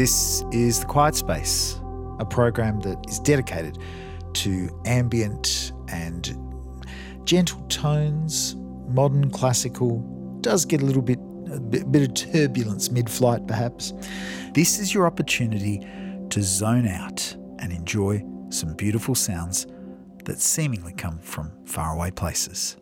This is The Quiet Space, a program that is dedicated to ambient and gentle tones, modern classical, does get a little bit a bit, of turbulence mid-flight perhaps. This is your opportunity to zone out and enjoy some beautiful sounds that seemingly come from faraway places.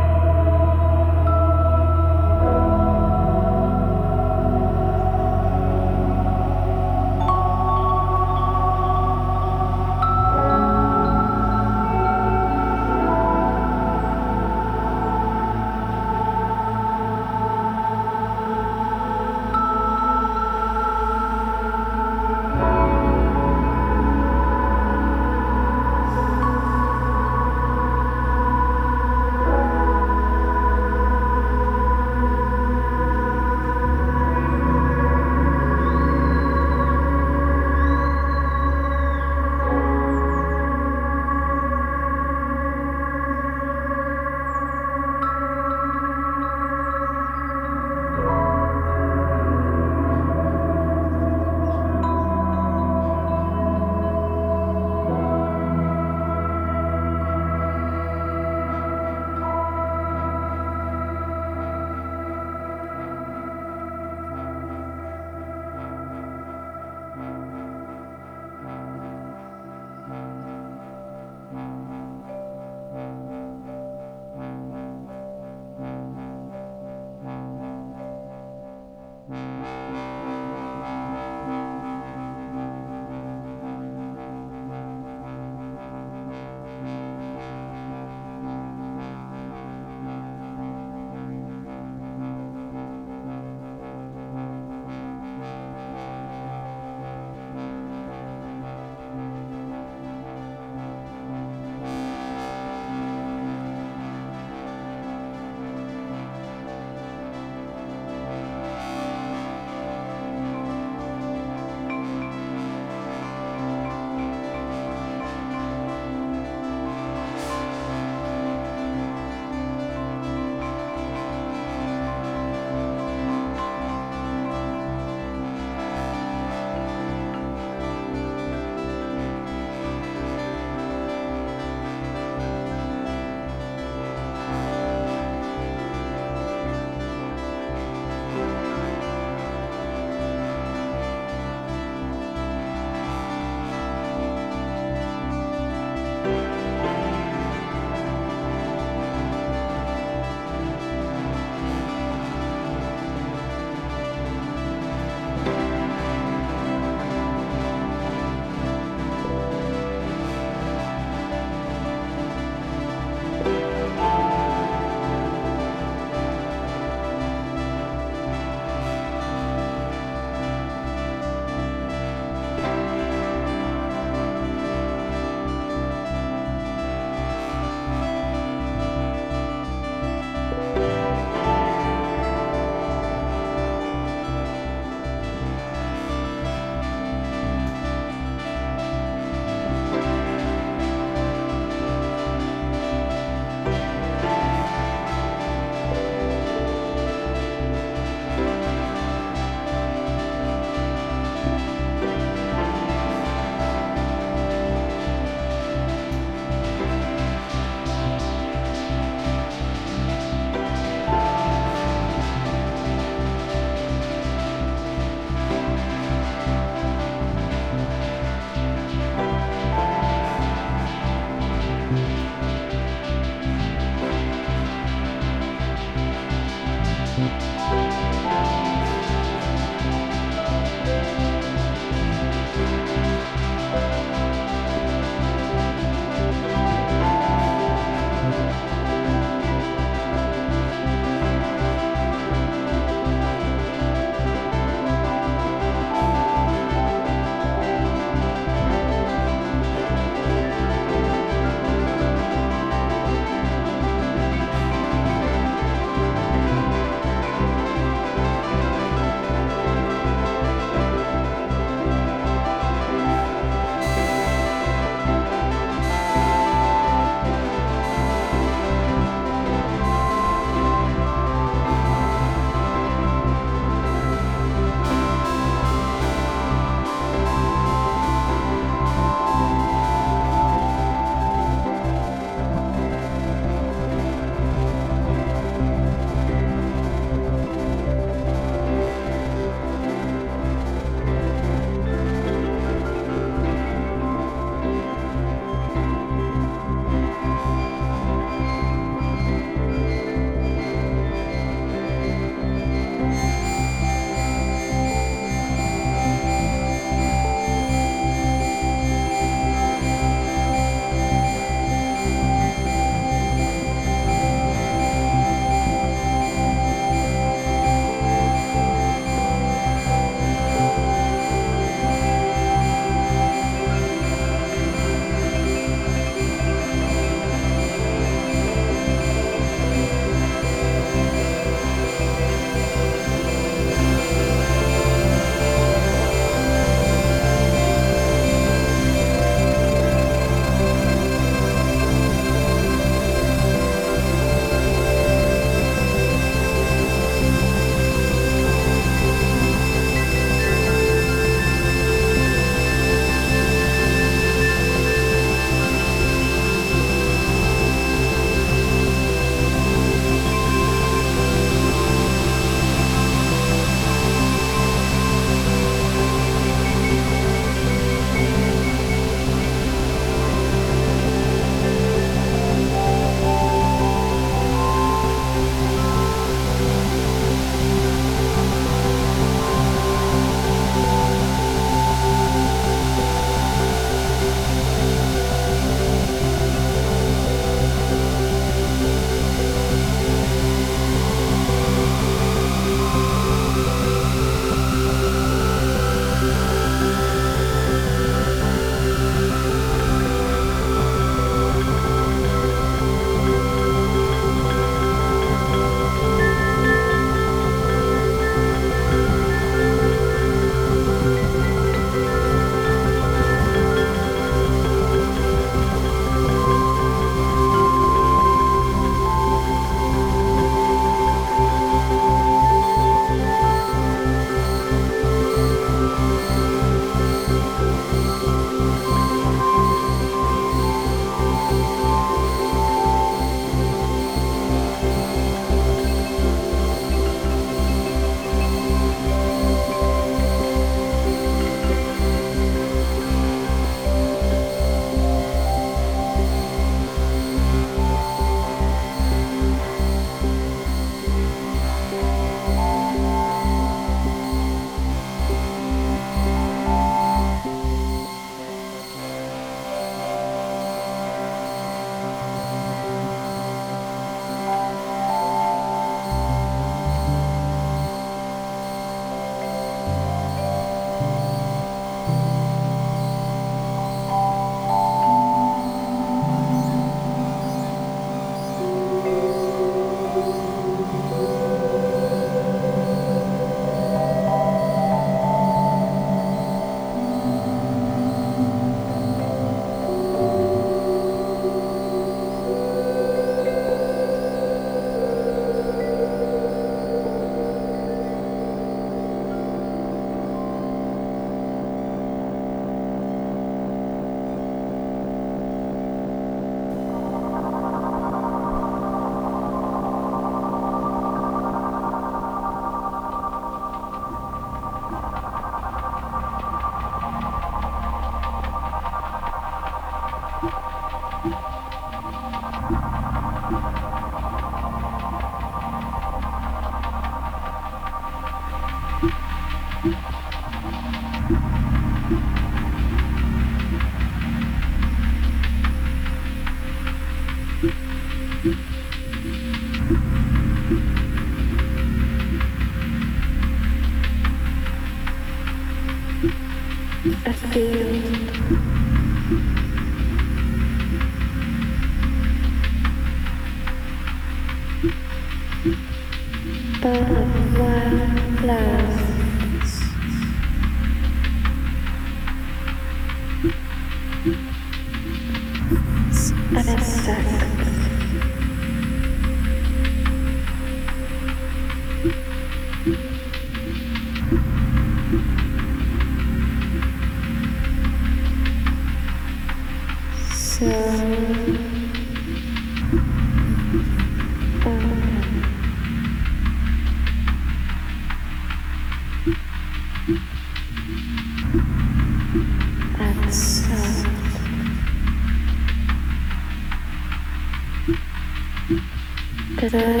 da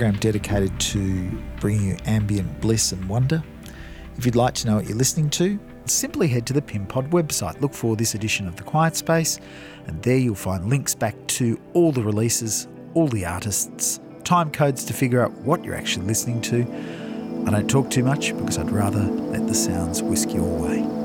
program dedicated to bringing you ambient bliss and wonder. If you'd like to know what you're listening to, simply head to the PimPod website, look for this edition of The Quiet Space, and there you'll find links back to all the releases, all the artists, time codes to figure out what you're actually listening to. I don't talk too much because I'd rather let the sounds whisk you away.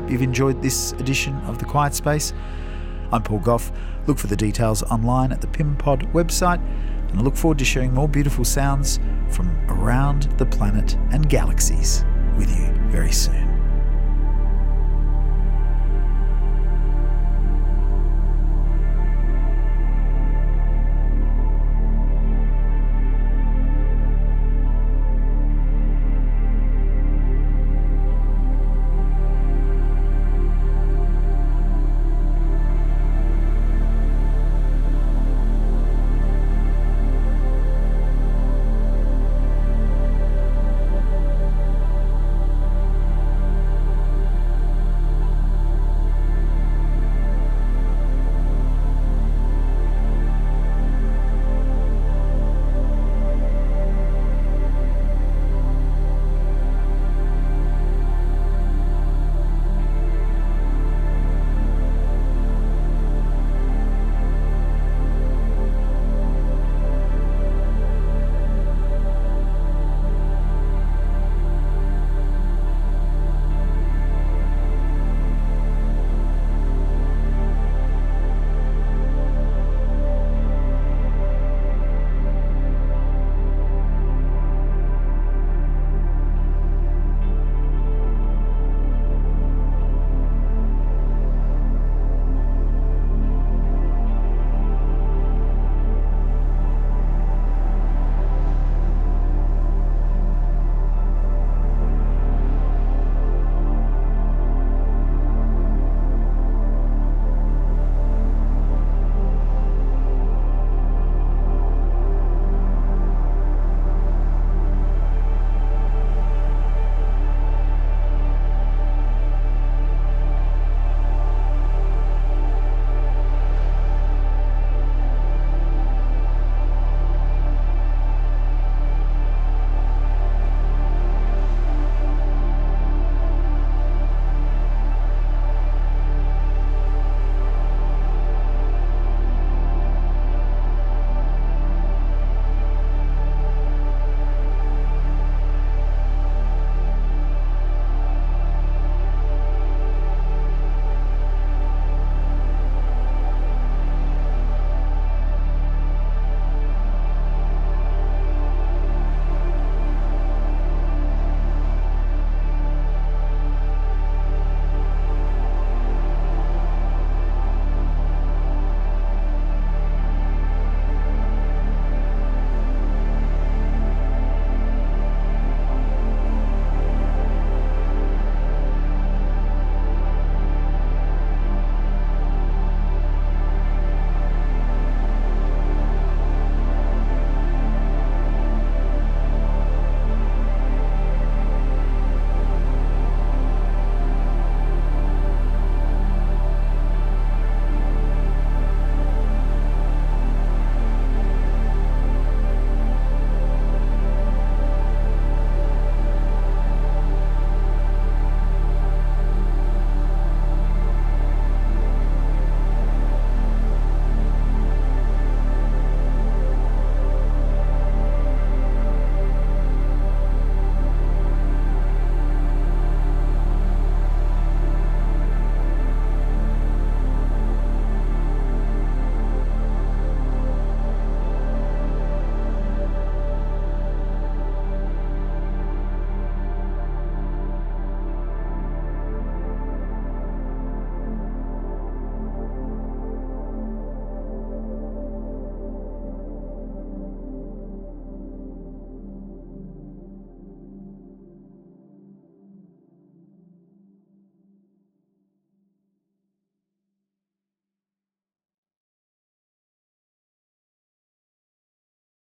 Hope you've enjoyed this edition of The Quiet Space. I'm Paul Goff. Look for the details online at the PimPod website, and I look forward to sharing more beautiful sounds from around the planet and galaxies with you very soon.